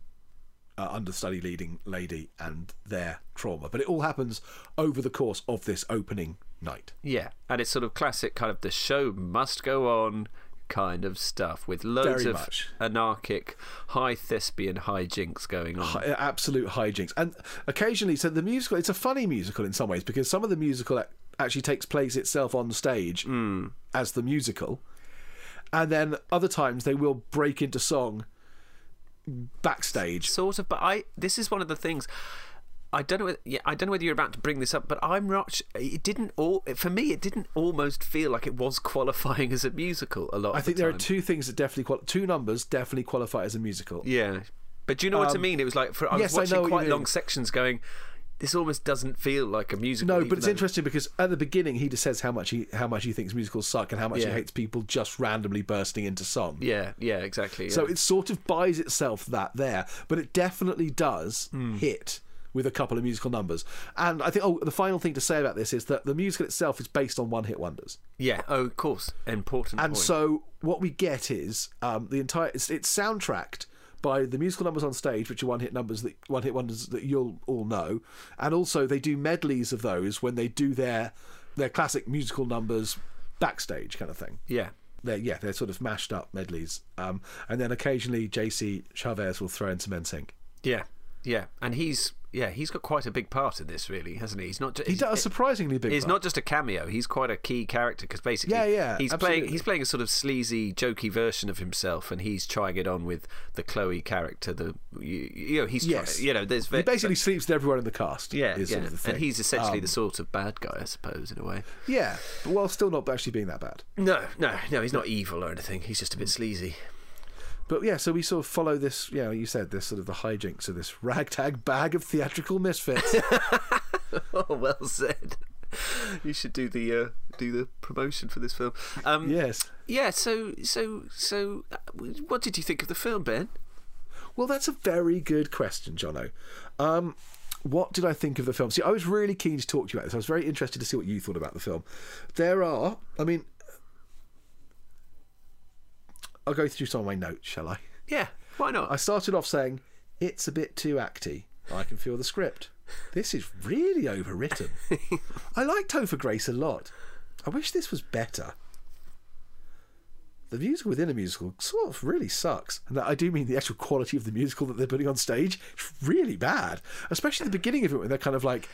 uh, understudy leading lady and their trauma. But it all happens over the course of this opening night. yeah, and it's sort of classic kind of the show must go on kind of stuff with loads Very of much. anarchic, high thespian hijinks going on. Hi- uh, absolute hijinks and occasionally so the musical it's a funny musical in some ways because some of the musical actually takes place itself on stage hmm. as the musical and then other times they will break into song backstage sort of but i this is one of the things i don't know whether, yeah, i don't know whether you're about to bring this up but i'm not it didn't all for me it didn't almost feel like it was qualifying as a musical a lot i think the there are two things that definitely qual- two numbers definitely qualify as a musical. Yeah but do you know what i mean? It was like for i was Um, yes, I watching know quite long sections going this almost doesn't feel like a musical no but it's though- interesting because at the beginning he just says how much he how much he thinks musicals suck and how much Yeah. he hates people just randomly bursting into song. Yeah yeah exactly So it sort of buys itself that there, but it definitely does Hmm. hit with a couple of musical numbers. And I think, oh, the final thing to say about this is that the musical itself is based on one hit wonders. yeah oh of course important And point. so what we get is um, the entire, it's, it's soundtracked by the musical numbers on stage, which are one hit numbers that one hit wonders that you'll all know, and also they do medleys of those when they do their their classic musical numbers backstage kind of thing yeah they're yeah they're sort of mashed up medleys um, and then occasionally jc chasez will throw in some NSYNC. yeah yeah and he's yeah he's got quite a big part in this really hasn't he he's not just he does a surprisingly big He's part. not just a cameo. He's quite a key character because basically, Yeah, yeah, he's absolutely. playing he's playing a sort of sleazy, jokey version of himself, and he's trying it on with the Chloe character. The you, you know he's Yes. you know there's he basically sleeps with everyone in the cast yeah yeah, sort of the and he's essentially Um, the sort of bad guy, I suppose, in a way. yeah but while still not actually being that bad No, no, no, he's not evil or anything. He's just a bit Mm. sleazy. But yeah so we sort of follow this you know you said this sort of the hijinks of this ragtag bag of theatrical misfits oh, well said. You should do the uh, do the promotion for this film. Um, yes yeah. So so so, uh, what did you think of the film, Ben? well that's a very good question jono um, what did I think of the film? See, I was really keen to talk to you about this. I was very interested to see what you thought about the film. There are, I mean, I'll go through some of my notes, shall I? Yeah, why not? I started off saying it's a bit too acty. I can feel the script. This is really overwritten. I liked Topher Grace a lot. I wish this was better. The musical within a musical sort of really sucks. And I do mean the actual quality of the musical that they're putting on stage. It's really bad. Especially the beginning of it when they're kind of like,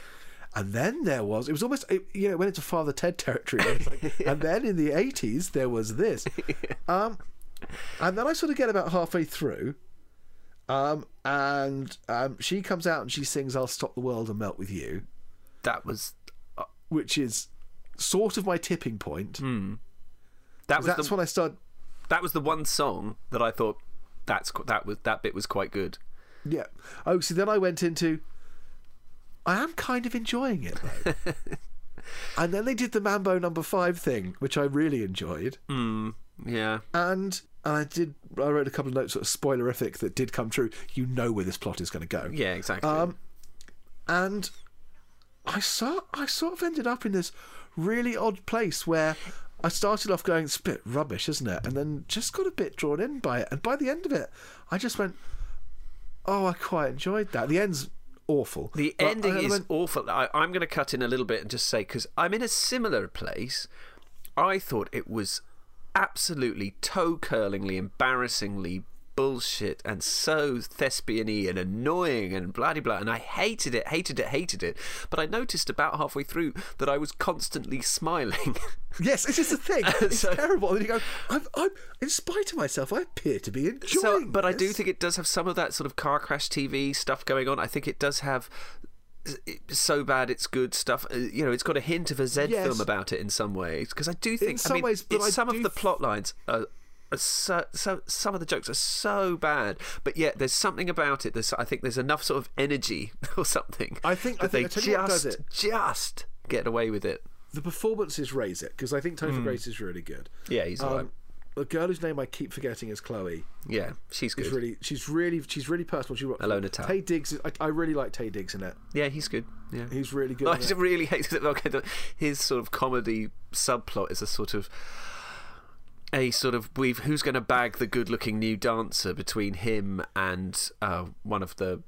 and then there was, it was almost, you know, it went into Father Ted territory. Like, And then in the 80s, there was this. Um, and then I sort of get about halfway through, um, and um, she comes out and she sings "I'll Stop the World and Melt with You," that was which is sort of my tipping point. that was That's the when I start. that was the one song that I thought that's that was that bit was quite good. Yeah. Oh, so then I went into. I am kind of enjoying it though. and then they did the Mambo Number Five thing, which I really enjoyed. Yeah, And I did. I wrote a couple of notes, sort of spoilerific, that did come true. You know where this plot is going to go. yeah, exactly. Um, and I saw I sort of ended up in this really odd place where I started off going, it's a bit rubbish, isn't it? And then just got a bit drawn in by it. And by the end of it, I just went, oh, I quite enjoyed that. The end's awful. the But ending is went, awful. I, I'm going to cut in a little bit and just say because I'm in a similar place. I thought it was absolutely toe curlingly, embarrassingly bullshit and so thespian-y and annoying and blah blah blah and I hated it, hated it, hated it. But I noticed about halfway through that I was constantly smiling. Yes, it's just the thing. It's So- terrible. And you go, I'm, I'm, in spite of myself, I appear to be enjoying so, but I do think it does have some of that sort of car crash TV stuff going on. I think it does have so bad it's good stuff. Uh, You know, it's got a hint of a Z Yes. film about it in some ways because I do think in some I mean, ways, but it's I some of the plot lines are. are So, so some of the jokes are so bad, but yet there's something about it. There's, I think there's enough sort of energy or something. I think- I that think- they just just get away with it. The performances raise it because I think Topher Grace is really good. Yeah, he's Um, alright. The girl whose name I keep forgetting is Chloe. Yeah, she's good. Is really, she's really, she's really personal. She Alona Tal. Taye Diggs. is- I, I really like Taye Diggs in it. Yeah, he's good. Yeah, He's really good. I just really hate that. His sort of comedy subplot is a sort of a sort of we've who's going to bag the good-looking new dancer between him and uh, one of the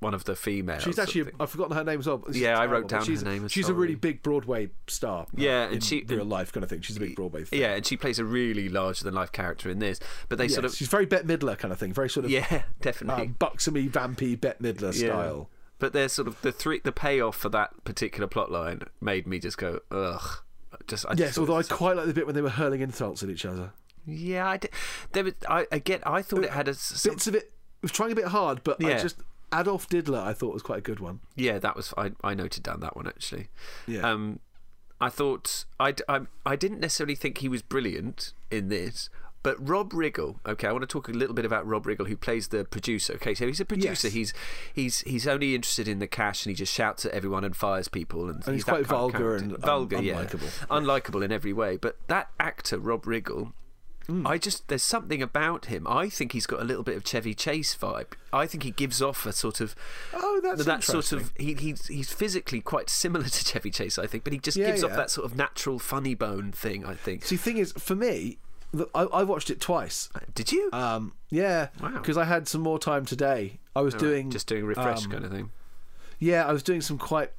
one of the females. She's actually. I've forgotten her name as well. but this is Yeah, I wrote terrible, down her she's, name, She's a really big Broadway star. uh, Yeah, and she- real life kind of thing. She's a big Broadway. Thing. yeah, and she plays a really larger-than-life character in this. But they Yes, sort of she's very Bette Midler kind of thing. Very sort of yeah, definitely. um, buxomy, vampy Bette Midler Yeah. style. But there's sort of the three the payoff for that particular plot line made me just go ugh. Just I just Yes, thought although I it quite like the bit when they were hurling insults at each other. yeah, I did. There was, I again I thought it had a some, Bits of it was trying a bit hard, but I Yeah. just Adolf Diddler I thought was quite a good one. Yeah, that was I. I noted down that one actually. Yeah. Um, I thought I, I I didn't necessarily think he was brilliant in this, but Rob Riggle. Okay, I want to talk a little bit about Rob Riggle, who plays the producer. Okay, so he's a producer. Yes. He's he's he's only interested in the cash, and he just shouts at everyone and fires people, and, And he's that quite vulgar and un- vulgar, yeah, unlikable. unlikable in every way. But that actor, Rob Riggle. Hmm. I just there's something about him. I think he's got a little bit of Chevy Chase vibe. I think he gives off a sort of Oh, that's that sort of he, he's he's physically quite similar to Chevy Chase, I think, but he just Yeah, gives off that sort of natural funny bone thing. I think. See, thing is, for me, I, I watched it twice. Did you? Um, yeah, Wow. because I had some more time today. I was doing just doing refresh um, kind of thing. Yeah, I was doing some quite.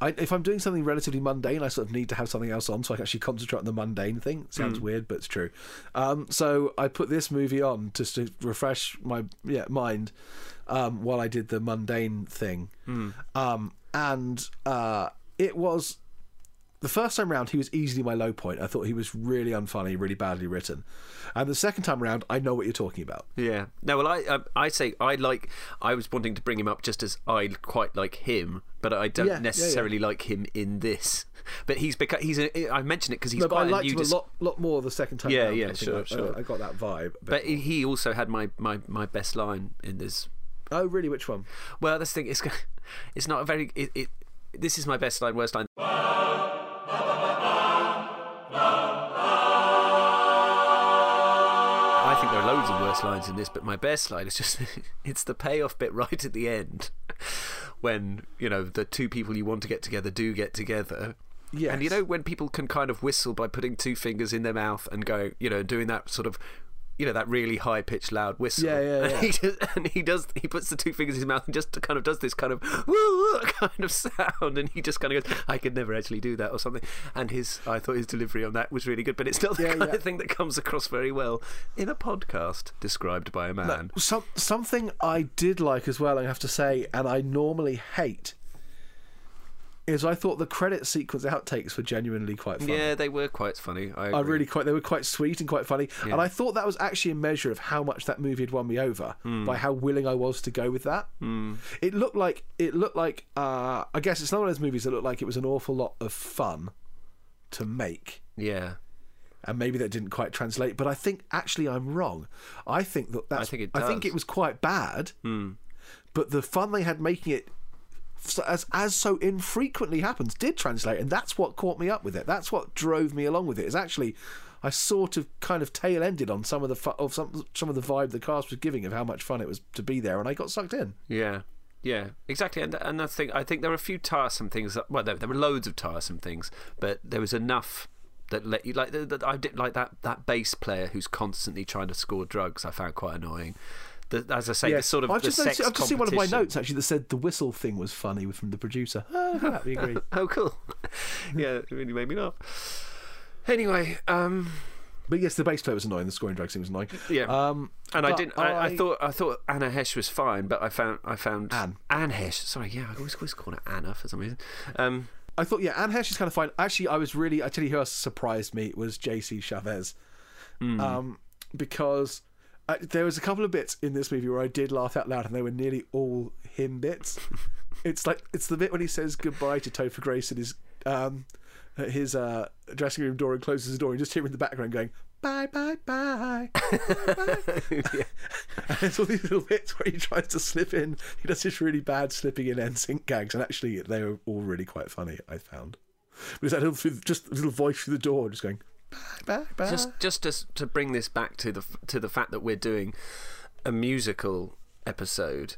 I, if I'm doing something relatively mundane, I sort of need to have something else on so I can actually concentrate on the mundane thing. It sounds weird, but it's true. Um, so I put this movie on just to refresh my yeah mind um, while I did the mundane thing, Hmm. um, and uh, it was the first time round he was easily my low point. I thought he was really unfunny, really badly written, and the second time round I know what you're talking about. Yeah. No, well, I um, I say I like. I was wanting to bring him up just as I quite like him, but I don't Yeah, yeah, yeah. necessarily like him in this. But he's because he's. A, I mentioned it because he's No, but I liked new. him a lot, lot more the second time. Yeah, round. yeah, I sure, I, sure. I got that vibe. But he- he also had my, my, my best line in this Oh, really? Which one? Well, this thing it's it's not a very it, it this is my best line, worst line. Are loads of worse lines in this, but my best line is just it's the payoff bit right at the end when you know the two people you want to get together do get together. Yes. And you know when people can kind of whistle by putting two fingers in their mouth and go, you know, doing that sort of you know that really high pitched loud whistle. Yeah, yeah, And yeah. he just, and he does he puts the two fingers in his mouth and just kind of does this kind of woo kind of sound and he just kind of goes I could never actually do that or something and his I thought his delivery on that was really good but it's not the Yeah, kind yeah. of thing that comes across very well in a podcast described by a man Some, something I did like as well, I have to say, and I normally hate, is I thought the credit sequence outtakes were genuinely quite funny. yeah they were quite funny I, I really quite. They were quite sweet and quite funny, and I thought that was actually a measure of how much that movie had won me over Hmm. by how willing I was to go with that. It looked like it looked like. Uh, I guess it's not one of those movies that looked like it was an awful lot of fun to make. yeah and maybe that didn't quite translate. But I think actually I'm wrong. I think that that's. think it I think it was quite bad. But the fun they had making it, as as so infrequently happens, did translate, and that's what caught me up with it. That's what drove me along with it. Is actually. I sort of kind of tail ended on some of the fu- of some some of the vibe the cast was giving of how much fun it was to be there, and I got sucked in. Yeah, yeah, exactly. And and I think I think there were a few tiresome things. That, well, there, there were loads of tiresome things, but there was enough that let you like. The, I did like that that bass player who's constantly trying to score drugs. I found quite annoying. The, as I say, the sort of I've just, noticed, I've just seen one of my notes actually that said the whistle thing was funny from the producer. Oh, that we agree. Oh, cool. yeah, it really made me laugh. Anyway, um, But yes, the bass player was annoying. The scoring drag scene was annoying. Yeah. Um, and I didn't. I, I thought. I thought Anna Heche was fine, but I found. I found Anne. Anne Heche. Sorry, yeah, I always always call her Anna for some reason. Um, I thought, yeah, Anne Heche is kind of fine. Actually, I was really. I tell you who else surprised me was J.C. Chasez, Hmm. um, because I, there was a couple of bits in this movie where I did laugh out loud, and they were nearly all him bits. it's like it's the bit when he says goodbye to Topher Grace at his um, his uh, dressing room door and closes the door, and just hear him in the background going bye bye bye. yeah. and there's all these little bits where he tries to slip in. He does this really bad slipping in NSYNC gags, and actually they were all really quite funny. I found. But it's that little through, just a little voice through the door, just going bye bye bye. just just to, to bring this back to the to the fact that we're doing a musical episode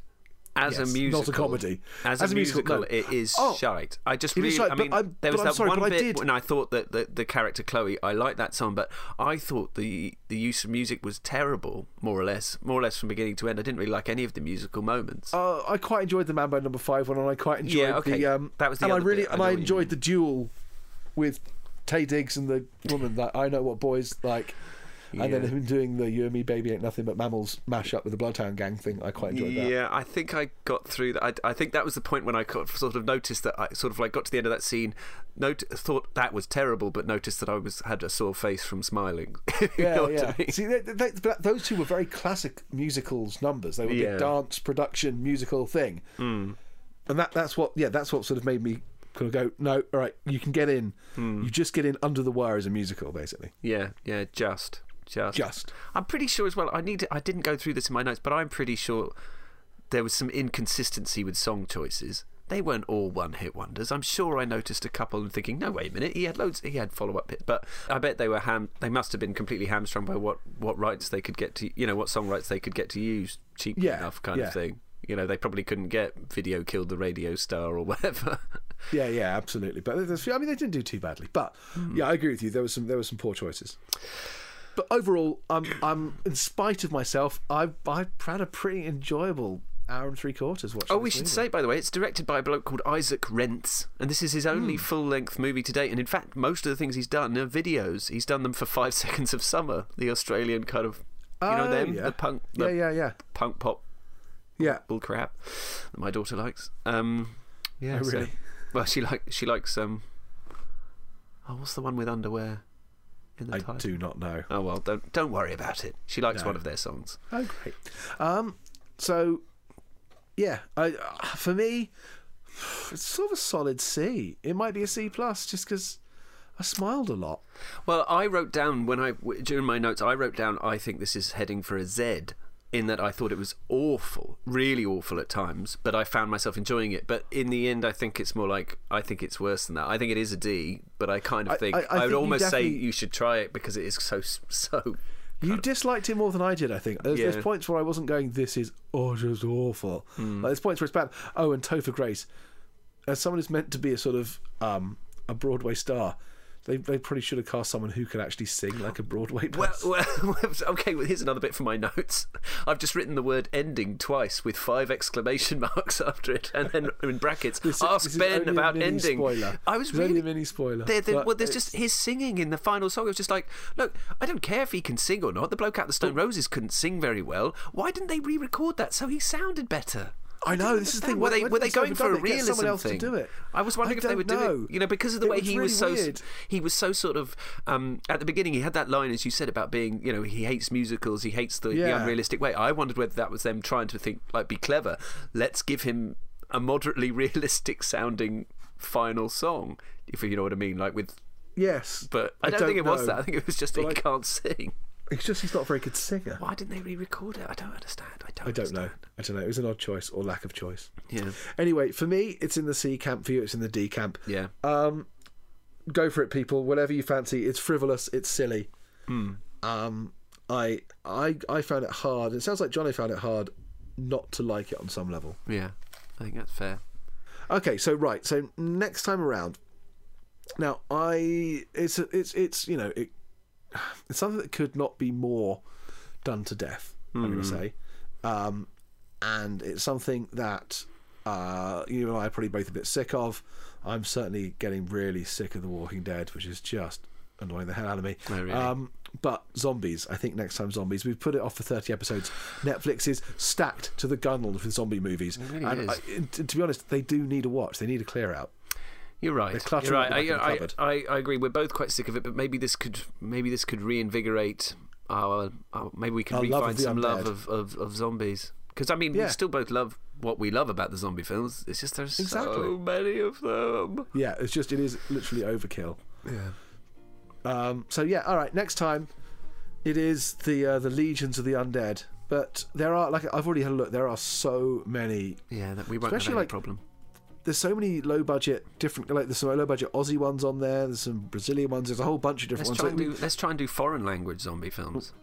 as Yes, a not a musical comedy. as, As a a musical, musical, no. it is Oh, shite i just really shite, i mean I'm- there was that sorry, one I bit did- when i thought that the, the character chloe i liked that song but i thought the the use of music was terrible more or less more or less from beginning to end i didn't really like any of the musical moments Uh, I quite enjoyed the Mambo Number Five one, and I quite enjoyed Yeah, okay. the. Um, That was the and I really bit. And know I enjoyed the duel with Taye Diggs and the woman that I know what boys like, and then Yeah. him doing the "You and Me, Baby Ain't Nothing But Mammals" mash up with the Bloodhound Gang thing. I quite enjoyed that. Yeah, I think I got through that. I, I think that was the point when I sort of noticed that I sort of like got to the end of that scene, note, thought that was terrible, but noticed that I was had a sore face from smiling. Yeah, yeah. I mean? See, they, they, those two were very classic musicals numbers. They were a Yeah. dance production musical thing, Hmm. and that that's what yeah that's what sort of made me kind of go no all right you can get in Hmm. you just get in under the wire as a musical basically Yeah, yeah, just, just, just I'm pretty sure as well. I need. To, I didn't go through this in my notes, but I'm pretty sure there was some inconsistency with song choices. They weren't all one-hit wonders. I'm sure I noticed a couple and thinking, no, wait a minute, he had loads. He had follow-up hits, but I bet they were ham. They must have been completely hamstrung by what what rights they could get to. You know, what song rights they could get to use cheaply Yeah, enough, kind yeah. of thing. You know, they probably couldn't get video killed the radio star or whatever. Yeah yeah absolutely but there's- I mean they didn't do too badly but Hmm. yeah I agree with you there was some there were some poor choices but overall I'm I'm in spite of myself I I had a pretty enjoyable hour and three quarters watching Oh, we should movie. say, by the way, it's directed by a bloke called Isaac Rentz, and this is his only Hmm. full length movie to date. And in fact, most of the things he's done are videos. He's done them for Five Seconds of Summer, the Australian kind of, you know, Oh, them, yeah. the punk, the yeah yeah yeah punk pop yeah bull crap that my daughter likes. Um, yeah, Oh, so- really? Well, she like she likes um. Oh, what's the one with underwear in the I title? do not know Oh well, don't don't worry about it. She likes No. one of their songs. Oh, great. Um, so, yeah, I, uh, for me, it's sort of a solid C. It might be a C plus, just because I smiled a lot. Well, I wrote down when I during my notes, I wrote down I think this is heading for a Z. In that I thought it was awful, really awful at times, but I found myself enjoying it. But in the end, I think it's more like I think it's worse than that. I think it is a D, but I kind of think I- I, I think would you almost say you should try it because it is so so. You disliked it more than I did, I think. There's, Yeah. there's points where I wasn't going, this is oh, just awful. Like, there's points where it's bad. Oh, and Topher Grace, as someone who's meant to be a sort of um, a Broadway star, they, they probably should have cast someone who could actually sing like a Broadway Well, person. well, okay. Well, here's another bit from my notes. I've just written the word "ending" twice with five exclamation marks after it, and then in brackets, This ask is Ben about mini ending. Spoiler. I was really only a mini spoiler. There, but well, there's just his singing in the final song. It was just like, look, I don't care if he can sing or not. The bloke out the Stone oh. Roses couldn't sing very well. Why didn't they re-record that so he sounded better? I know this is the thing. Were they were they going for a realism someone else thing? to do it. I was wondering I if they don't would do know. it, you know, because of the It way was he was so weird. he was so sort of um, at the beginning. He had that line, as you said, about being, you know, he hates musicals, he hates the, the unrealistic way. I wondered whether that was them trying to think like be clever. Let's give him a moderately realistic sounding final song, if you know what I mean, like with. Yes, But I, don't, think it was that. I think it was just But he I- can't sing. It's just he's not a very good singer. Why didn't they re-record it? I don't understand. I don't. I don't know. I don't know. It was an odd choice or lack of choice. Yeah. Anyway, for me, it's in the C camp. For you, it's in the D camp. Yeah. Um, go for it, people. Whatever you fancy. It's frivolous. It's silly. Hmm. Um, I, I, I found it hard. It sounds like Johnny found it hard not to like it on some level. Yeah. I think that's fair. Okay, so right, so next time around. Now, I it's it's it's you know it it's something that could not be more done to death. I'm going to say, um, and it's something that uh, you and I are probably both a bit sick of. I'm certainly getting really sick of The Walking Dead, which is just annoying the hell out of me. Oh, really? um, but zombies, I think next time zombies. We've put it off for 30 episodes. Netflix is stacked to the gunwale with zombie movies, really and. I, and to be honest, they do need a watch. They need a clear out. You're right. They're cluttering You're right. the I, the I. I, I agree. We're both quite sick of it, but maybe this could maybe this could reinvigorate our, our maybe we can Our love of refine some love of, of, of zombies. Because I mean, Yeah. we still both love what we love about the zombie films. It's just there's Exactly. so many of them. Yeah, it's just it is literally overkill. Yeah. Um, so yeah, all right. Next time, it is the uh, the legions of the undead. But there are like I've already had a look. There are so many. Yeah, that we won't Especially, have any like, problem. There's so many low budget different like there's some low budget Aussie ones on there. There's some Brazilian ones. There's a whole bunch of different Let's ones. try, do, let's try and do foreign language zombie films.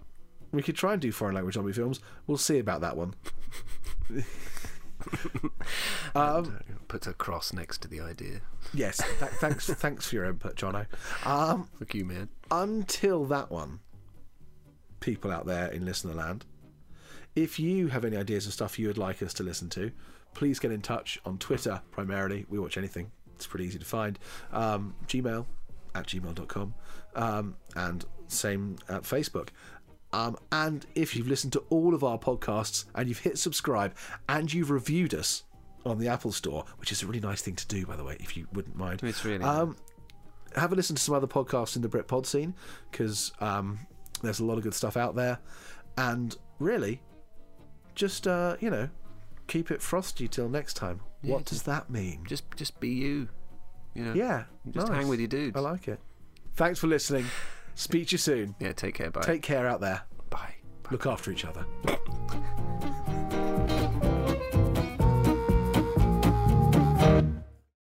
we, we could try and do foreign language zombie films. We'll see about that one. um, Put a cross next to the idea. yes. Th- thanks. thanks for your input, Jono. Um, Fuck you, man. until that one, people out there in listener land, if you have any ideas of stuff you would like us to listen to, please get in touch on Twitter primarily. We watch anything. It's pretty easy to find. Um, Gmail at gmail.com um, and same at Facebook. Um, and if you've listened to all of our podcasts and you've hit subscribe and you've reviewed us on the Apple Store, which is a really nice thing to do, by the way, if you wouldn't mind. It's really Um, have a listen to some other podcasts in the Brit Pod scene because um, there's a lot of good stuff out there. And really, just uh, you know, keep it frosty till next time. what does that mean? just just be you. You know. Yeah, Just nice. hang with your dudes. I like it. Thanks for listening. Speak to you soon. Yeah. Take care. Bye. Take care out there. Bye. Look after each other.